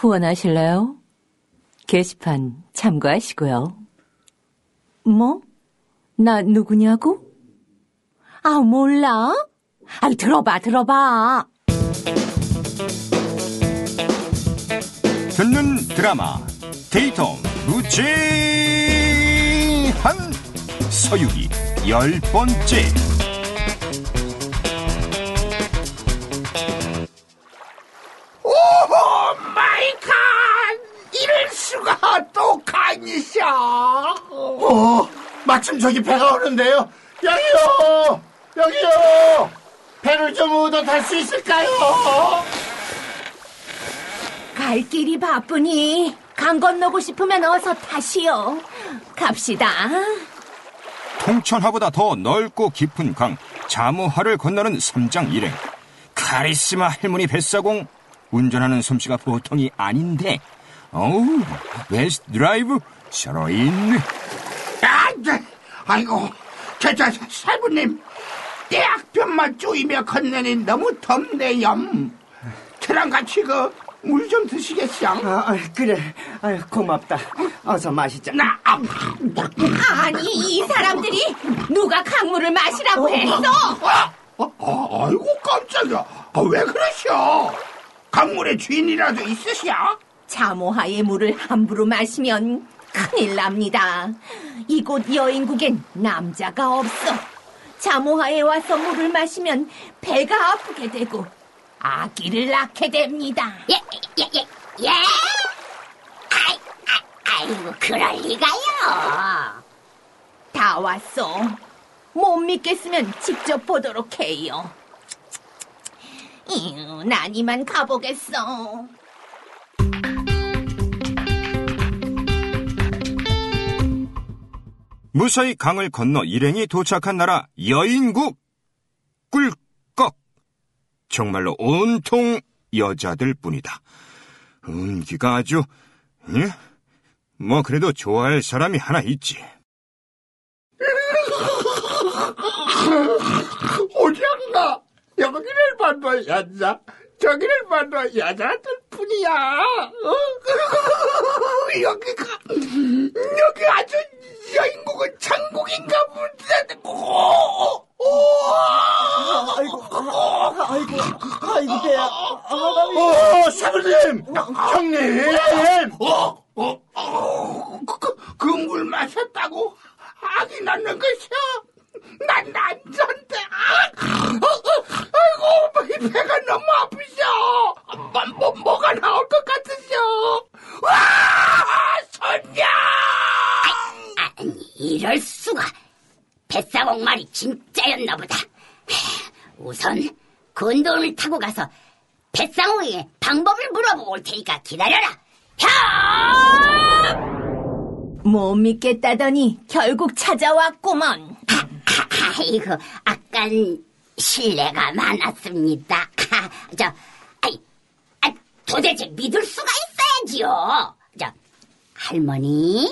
후원하실래요? 게시판 참고하시고요. 뭐? 나 누구냐고? 아, 몰라? 아, 들어봐, 들어봐. 듣는 드라마 데이터 무제한 서유기 열 번째 어 마침 저기 배가 오는데요. 여기요! 여기요! 배를 좀 얻어 탈 수 있을까요? 갈 길이 바쁘니 강 건너고 싶으면 어서 타시오. 갑시다. 통천하보다 더 넓고 깊은 강 자무하를 건너는 삼장 일행. 카리스마 할머니 뱃사공 운전하는 솜씨가 보통이 아닌데 어우 베스트 드라이브 살아있네 아, 네. 아이고 저, 저, 저 살부님 대학병만 쪼이며 건너니 너무 덥네요 저랑 같이 그 물 좀 드시겠어 아, 아, 그래. 아유, 고맙다. 어서 마시자. 나 아, 아니, 이 사람들이 누가 강물을 마시라고 했어? 아, 아, 아, 아이고 깜짝이야 아, 왜 그러셔 강물의 주인이라도 있으셔 자모하의 물을 함부로 마시면 큰일 납니다. 이곳 여인국엔 남자가 없어. 자모하에 와서 물을 마시면 배가 아프게 되고 아기를 낳게 됩니다. 예, 예, 예, 예? 아이, 아, 아이고, 그럴 리가요. 다 왔어. 못 믿겠으면 직접 보도록 해요. 이유, 난 이만 가보겠어. 무사히 강을 건너 일행이 도착한 나라 여인국. 꿀꺽. 정말로 온통 여자들 뿐이다. 은기가 아주 예? 뭐 그래도 좋아할 사람이 하나 있지. 오장나 여기를 봐도 여자 저기를 봐도 여자들 뿐이야. 어? 여기가 여기 아주 여인국은 천국인가 보다. 아이고, 아, 아이고, 아이고, 배야. 아, 어, 사부님, 형님. 어, 어, 어, 그, 그물 마셨다고 아기 낳는 것이야? 난 남자인데. 아, 어, 어, 아이고, 이 배가 너무 아프셔. 뭐, 뭐, 뭐가 나올 것 같으셔. 와, 손녀. 이럴 수가. 뱃사공 말이 진짜였나 보다. 우선 곤돈을 타고 가서 뱃사공에게 방법을 물어보고 올 테니까 기다려라. 형! 못 믿겠다더니 결국 찾아왔구먼. 아이고, 아깐 신뢰가 많았습니다. 저, 아이, 아, 도대체 믿을 수가 있어야지요. 저, 할머니,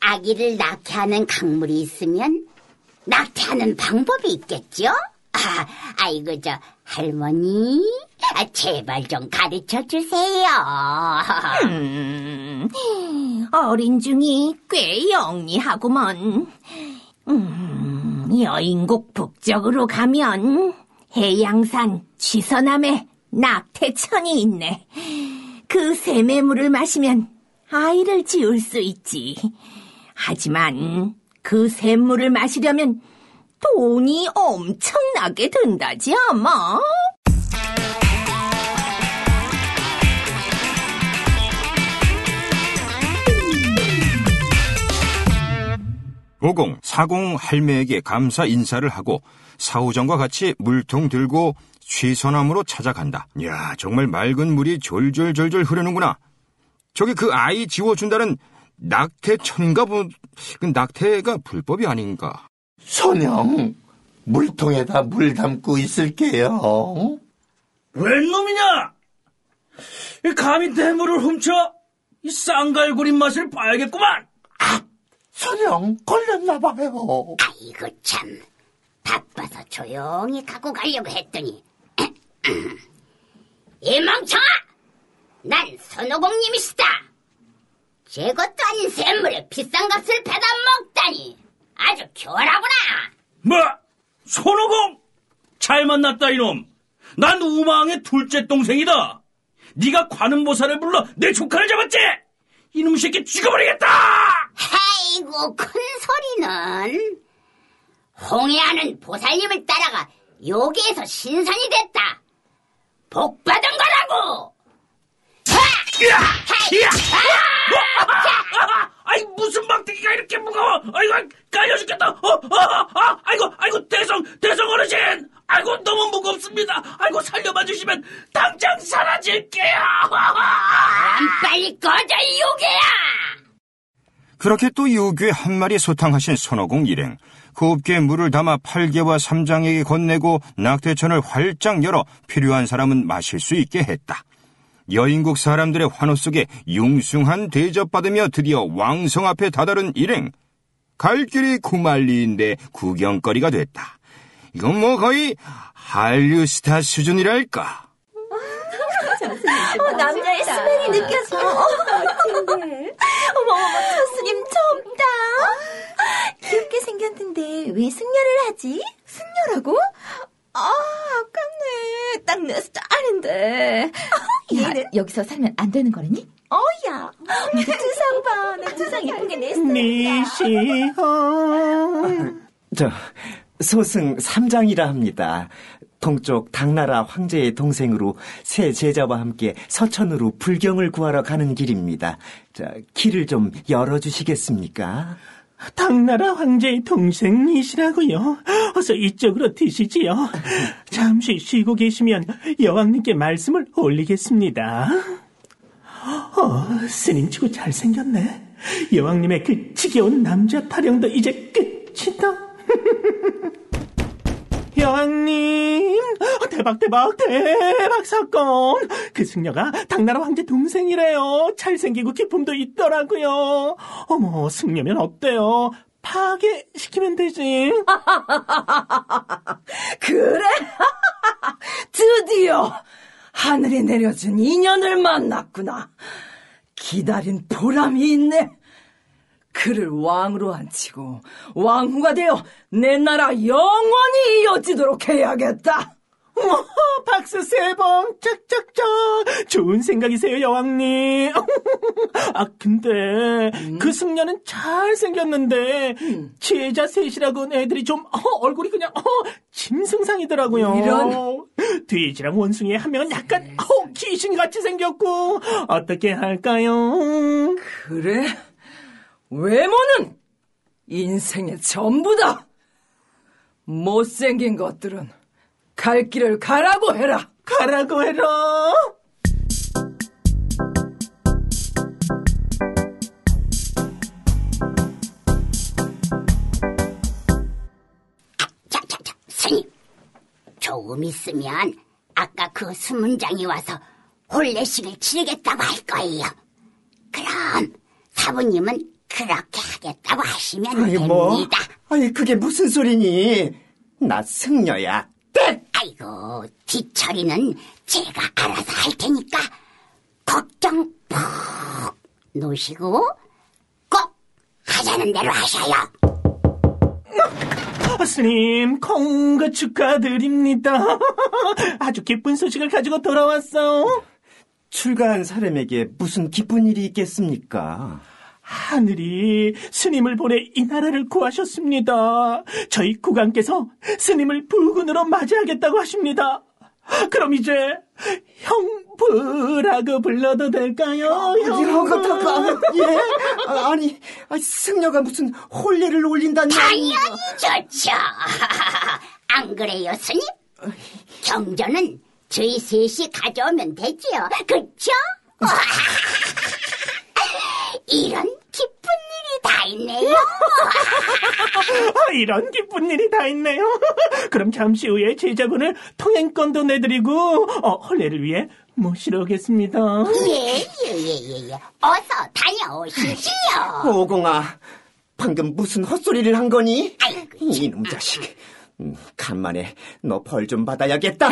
아기를 낳게 하는 강물이 있으면 낙태하는 방법이 있겠죠? 아, 아이고, 저, 할머니, 아, 제발 좀 가르쳐 주세요. 음, 어린 중이 꽤 영리하구먼. 음, 여인국 북쪽으로 가면 해양산 취서남에 낙태천이 있네. 그 샘의 마시면 아이를 지울 수 있지. 하지만 그 샘물을 마시려면 돈이 엄청나게 든다지 아마. 오공, 사공 할매에게 감사 인사를 하고 사우정과 같이 물통 들고 취선암으로 찾아간다. 야, 정말 맑은 물이 졸졸졸졸 흐르는구나. 저기 그 아이 지워준다는 낙태천가 보, 그 낙태가 불법이 아닌가. 손영, 물통에다 물 담고 있을게요. 웬 놈이냐? 이 감히 대물을 훔쳐 이 쌍갈고리 맛을 봐야겠구만. 손영, 걸렸나봐요. 아이고, 참. 바빠서 조용히 갖고 가려고 했더니. 이 멍청아! 난 손오공님이시다. 제 것도 아닌 샘물에 비싼 값을 받아 먹다니 아주 교활하구나. 뭐? 손오공? 잘 만났다 이놈. 난 우망의 둘째 동생이다. 네가 관음보살을 불러 내 조카를 잡았지? 이놈 새끼 죽여버리겠다! 아이고 큰 소리는 홍해하는 보살님을 따라가 여기에서 신선이 됐다. 복 받은 거라고. 아! 아, 아이 무슨 막대기가 이렇게 무거워? 아이고 깔려 죽겠다. 어, 어, 아, 아이고 아이고 대성 대성 어르신. 아이고 너무 무겁습니다. 아이고 살려봐 주시면 당장 사라질게요. 안 빨리 꺼져 이 요괴야. 그렇게 또 유교에 한 마리 소탕하신 손오공 일행. 곱게 물을 담아 팔개와 삼장에게 건네고 낙태천을 활짝 열어 필요한 사람은 마실 수 있게 했다. 여인국 사람들의 환호 속에 융숭한 대접받으며 드디어 왕성 앞에 다다른 일행. 갈 길이 구만리인데 구경거리가 됐다. 이건 뭐 거의 한류 스타 수준이랄까. 남자의 스멜이 느껴져. 어머, 어머, 교수님 젊다. 귀엽게 생겼는데 왜 승려를 하지? 승려라고? 아, 아깝네. 딱 내 스타일인데. 얘는 여기서 살면 안 되는 거라니? 어야. 내 두상 봐. 내 두상 예쁘게 내 스타일이야. 니시험. 저, 소승 삼장이라 합니다. 동쪽 당나라 황제의 동생으로 새 제자와 함께 서천으로 불경을 구하러 가는 길입니다. 자, 길을 좀 열어주시겠습니까? 당나라 황제의 동생이시라고요. 어서 이쪽으로 드시지요. 잠시 쉬고 계시면 여왕님께 말씀을 올리겠습니다. 어, 스님치고 잘생겼네. 여왕님의 그 지겨운 남자 타령도 이제 끝이다. 여왕님, 대박, 대박, 대박 사건. 그 승려가 당나라 황제 동생이래요. 잘생기고 기품도 있더라고요. 어머, 승려면 어때요? 파괴시키면 되지. 그래? 드디어 하늘이 내려준 인연을 만났구나. 기다린 보람이 있네. 그를 왕으로 앉히고 왕후가 되어 내 나라 영원히 이어지도록 해야겠다. 와, 박수 세 번, 짝짝짝. 좋은 생각이세요, 여왕님. 아, 근데, 그 승려는 잘생겼는데, 제자 셋이라고 애들이 좀, 어, 얼굴이 그냥, 어, 짐승상이더라고요. 이런. 돼지랑 원숭이 한 명은 약간, 어, 귀신같이 생겼고, 어떻게 할까요? 그래? 외모는 인생의 전부다. 못생긴 것들은 갈 길을 가라고 해라. 가라고 해라. 자, 자, 자, 스님. 조금 있으면 아까 그 수문장이 와서 혼례식을 치르겠다고 할 거예요. 그럼 사부님은 그렇게 하겠다고 하시면 아니, 뭐. 됩니다. 아니, 그게 무슨 소리니? 나 승려야. 아이고, 뒤처리는 제가 알아서 할 테니까 걱정 푹 놓으시고 꼭 하자는 대로 하셔요. 아, 스님, konga 축하드립니다. 아주 기쁜 소식을 가지고 돌아왔어. 출가한 사람에게 무슨 기쁜 일이 있겠습니까? 하늘이 스님을 보내 이 나라를 구하셨습니다. 저희 국왕께서 스님을 부군으로 맞이하겠다고 하십니다. 그럼 이제 형부라고 불러도 될까요? 다 예? 아, 아니, 아니, 승려가 무슨 혼례를 올린다는 당연히 좋죠. 안 그래요, 스님? 경전은 저희 셋이 가져오면 되지요. 그쵸? 이런 기쁜 일이 다 있네요. 아, 이런 기쁜 일이 다 있네요. 그럼 잠시 후에 제자분을 통행권도 내드리고 어, 혼례를 위해 모시러 오겠습니다. 예, 예, 예, 예, 예. 어서 다녀오시지요. 오공아, 방금 무슨 헛소리를 한 거니? 아이고, 이놈 자식. 음, 간만에 너 벌 좀 받아야겠다.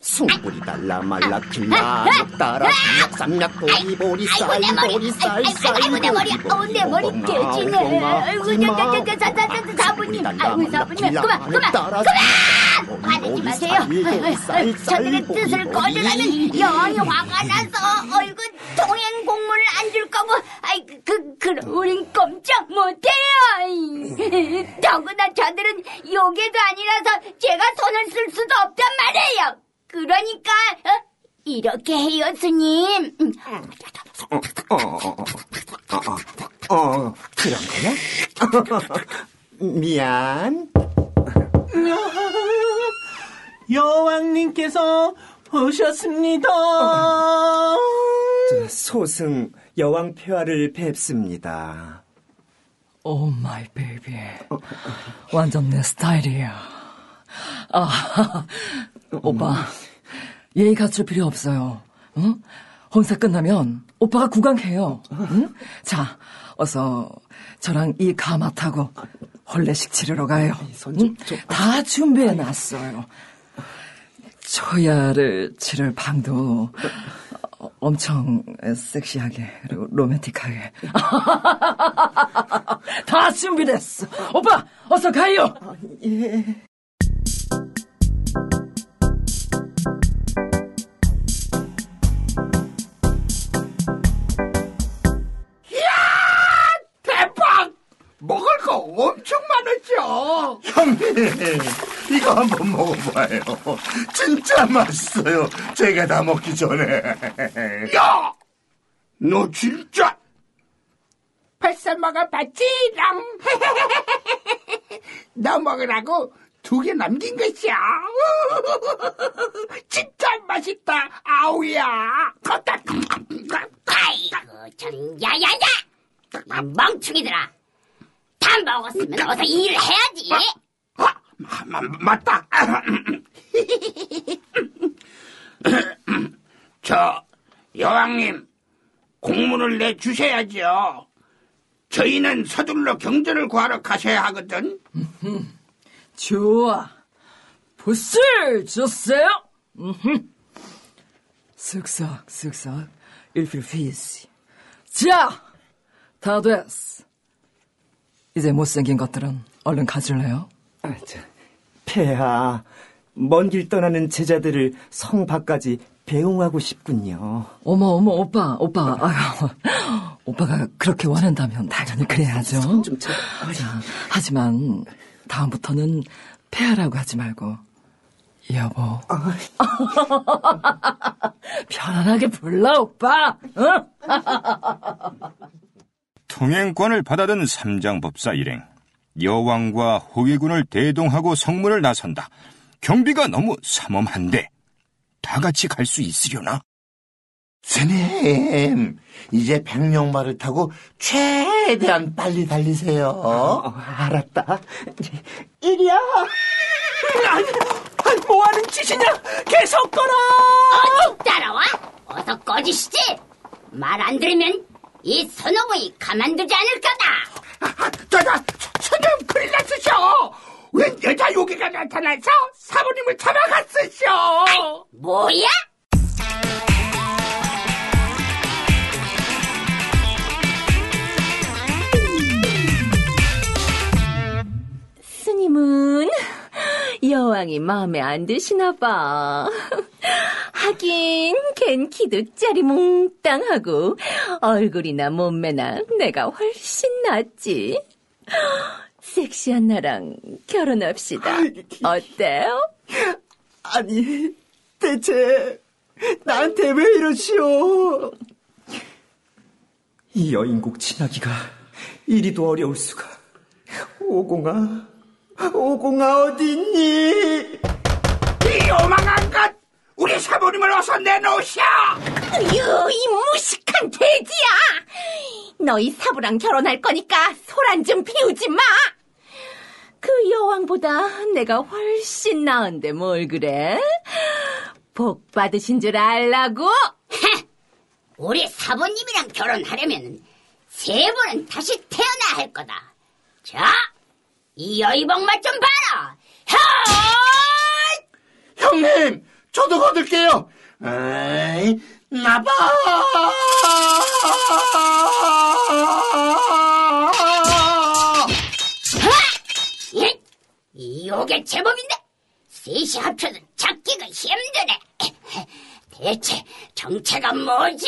숭불이 달라 말라 길라 따라 삼약 보리 보리 쌀 보리 쌀 쌀. 아이고 내 머리, 아우 내 머리 돼지네. 아이고 저저저저 사부님, 아이고 사부님, 그만 그만 그만 화내지 마세요. 저들의 뜻을 거절하면 영원히 화가 나서 얼굴 동행 공문을 안 줄 거고, 아이 그, 그 그럼 우린 꼼짝 못해요. 더구나 저들은 요괴도 아니라서 제가 손을 쓸 수도 없단 말이에요. 그러니까 어? 이렇게 해요, 스님. 음. 어, 어, 어, 어, 그런 거야? 미안. 여왕님께서 오셨습니다. 저 소승 여왕 폐하를 뵙습니다. Oh my baby. 완전 내 스타일이야. 아, 오빠. 예의 갖출 필요 없어요. 응? 혼사 끝나면 오빠가 국왕 해요. 응? 자, 어서 저랑 이 가마 타고 혼례식 치르러 가요. 응? 다 준비해 놨어요. 초야를 치를 방도 어, 엄청 섹시하게 그리고 로맨틱하게 다 준비됐어. 오빠 어서 가요. 예. 16만 원이요. 형님, 이거 한번 먹어봐요. 진짜 맛있어요. 제가 다 먹기 전에. 야, 너 진짜 벌써 먹어봤지랑. 너 먹으라고 두 개 남긴 것이야. 진짜 맛있다. 아우야. 걷다. 아이고, 전 야야야! 아, 멍충이들아! 다 먹었으면 어서 일을 해야지! 아, 마, 마, 맞다 저 여왕님 공문을 내 주셔야죠 저희는 서둘러 경전을 구하러 가셔야 하거든 좋아. 붓을 주세요. 음흠. 쓱싹 쓱싹 일필피시. 자, 다 됐어. 이제 못생긴 것들은 얼른 가질래요? 아, 저, 폐하, 먼 길 떠나는 제자들을 성 밖까지 배웅하고 싶군요. 어머 어머 오빠 오빠 아유 오빠가 그렇게 원한다면 당연히 그래야죠. 손좀 쳐. 자, 하지만 다음부터는 폐하라고 하지 말고 여보. 편안하게 불러 오빠. 응? 통행권을 받아든 삼장법사 일행. 여왕과 호위군을 대동하고 성문을 나선다. 경비가 너무 삼엄한데 다 같이 갈 수 있으려나? 스님, 이제 백령말을 타고 최대한 빨리 달리세요. 어, 알았다. 이리야! 뭐하는 짓이냐? 계속 걸어! 어디 따라와? 어서 꺼지시지! 말 안 들으면 이 손오공이 가만두지 않을 거다! 저저 저좀 큰일 났으셔 웬 여자 요괴가 나타나서 사모님을 잡아갔으셔 뭐야? 스님은 여왕이 마음에 안 드시나 봐. 하긴 걘 키도 짜리 몽땅하고 얼굴이나 몸매나 내가 훨씬 낫지. 섹시한 나랑 결혼합시다. 어때요? 아니, 대체 나한테 왜 이러시오? 이 여인국 지나기가 이리도 어려울 수가. 오공아, 오공아 어딨니? 이 요망한 것 우리 사모님을 어서 내놓으셔 으유, 이 무식한 돼지야! 너희 사부랑 결혼할 거니까 소란 좀 피우지 마! 그 여왕보다 내가 훨씬 나은데 뭘 그래? 복 받으신 줄 알라고? 우리 사부님이랑 결혼하려면 세 번은 다시 태어나야 할 거다. 자, 이 여의봉 맛 좀 봐라. 혀! 형님 저도 거둘게요. 에이, 나봐! 예? 이게 제법인데 셋이 합쳐도 잡기가 힘드네. 대체 정체가 뭐지?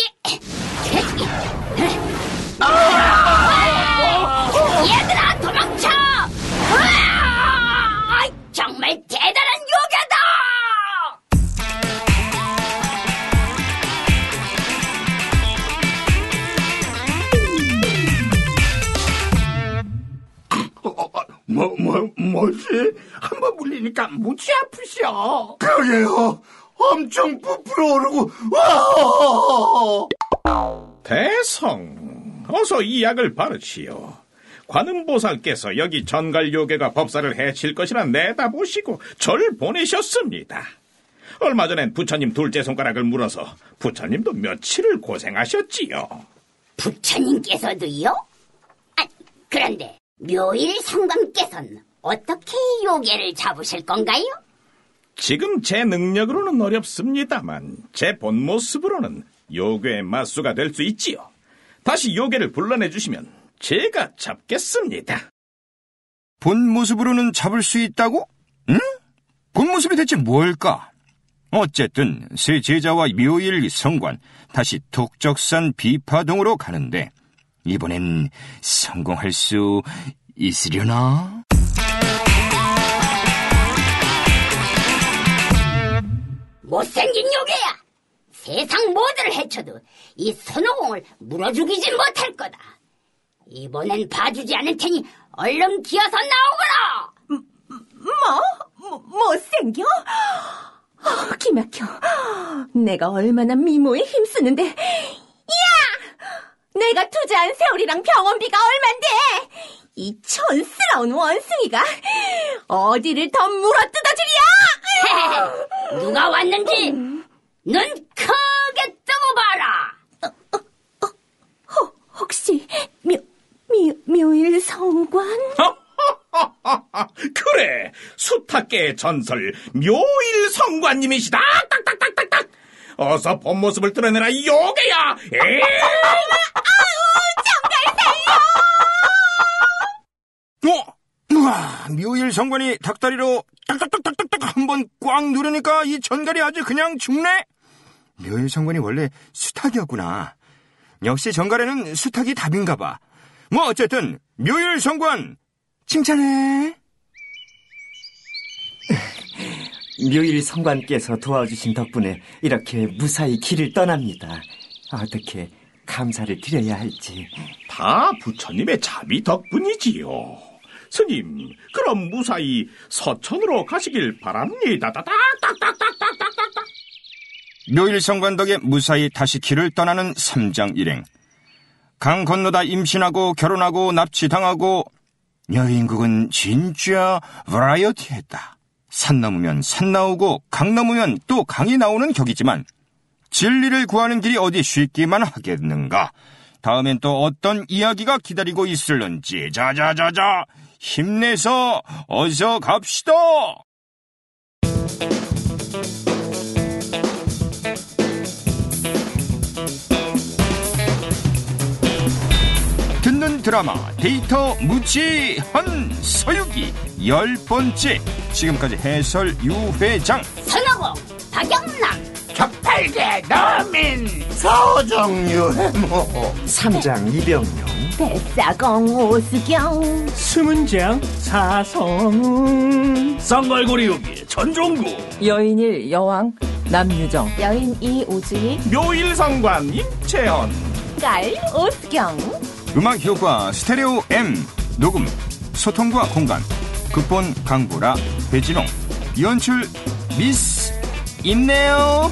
아프셔. 그러게요. 엄청 부풀어 오르고, 와! 대성, 어서 이 약을 바르시오. 관음보살께서 여기 전갈요괴가 법사를 해칠 것이라 내다보시고 절 보내셨습니다. 얼마 전엔 부처님 둘째 손가락을 물어서 부처님도 며칠을 고생하셨지요. 부처님께서도요? 아, 그런데 묘일 성감께서는 어떻게 요괴를 잡으실 건가요? 지금 제 능력으로는 어렵습니다만 제 본 모습으로는 요괴의 맞수가 될 수 있지요. 다시 요괴를 불러내 주시면 제가 잡겠습니다. 본 모습으로는 잡을 수 있다고? 응? 본 모습이 대체 뭘까? 어쨌든 새 제자와 묘일 성관 다시 독적산 비파동으로 가는데 이번엔 성공할 수 있으려나? 못생긴 요괴야! 세상 모두를 해쳐도 이 손오공을 물어주기진 못할 거다. 이번엔 봐주지 않을 테니 얼른 기어서 나오거라! 뭐? 뭐, 못생겨? 어, 기막혀. 내가 얼마나 미모에 힘쓰는데. 야! 내가 투자한 세월이랑 병원비가 얼만데! 이 촌스러운 원숭이가 어디를 더 물어뜯어 주랴! 누가 왔는지 눈 크게 뜨고 봐라! 호, 혹시 묘, 묘, 묘일 성관? 그래, 수탁계의 전설 묘일 성관님이시다. 딱딱딱딱딱. 어서 본 모습을 드러내라 이 요괴야. 에이! 어? 우와, 묘일 성관이 닭다리로 딱딱딱딱딱딱 한번 꽉 누르니까 이 전갈이 아주 그냥 죽네? 묘일 성관이 원래 수탉이었구나. 역시 전갈에는 수탉이 답인가 봐. 뭐 어쨌든 묘일 성관 칭찬해. 묘일 성관께서 도와주신 덕분에 이렇게 무사히 길을 떠납니다. 어떻게 감사를 드려야 할지. 다 부처님의 자비 덕분이지요. 스님, 그럼 무사히 서천으로 가시길 바랍니다. 묘일성관덕에 무사히 다시 길을 떠나는 삼장 일행. 강 건너다 임신하고 결혼하고 납치당하고 여인국은 진짜 브라이어티했다. 산 넘으면 산 나오고 강 넘으면 또 강이 나오는 격이지만 진리를 구하는 길이 어디 쉽기만 하겠는가. 다음엔 또 어떤 이야기가 기다리고 있을는지 자자자자 힘내서 어서 갑시다. 듣는 드라마 데이터 무지한 서유기 열 번째. 지금까지 해설 유회장. 선호공 박영남 적팔계 너민. 서정유 해모. 삼장 이병용. 뱃사공 오수경. 수문장 사성운 쌍갈고리 요기 전종구. 여인일 여왕 남유정. 여인 이 오주희 묘일 성관 임채연. 깔 오수경. 음악 효과 스테레오 M. 녹음. 소통과 공간. 극본 강보라 배진홍. 연출 미스 있네요.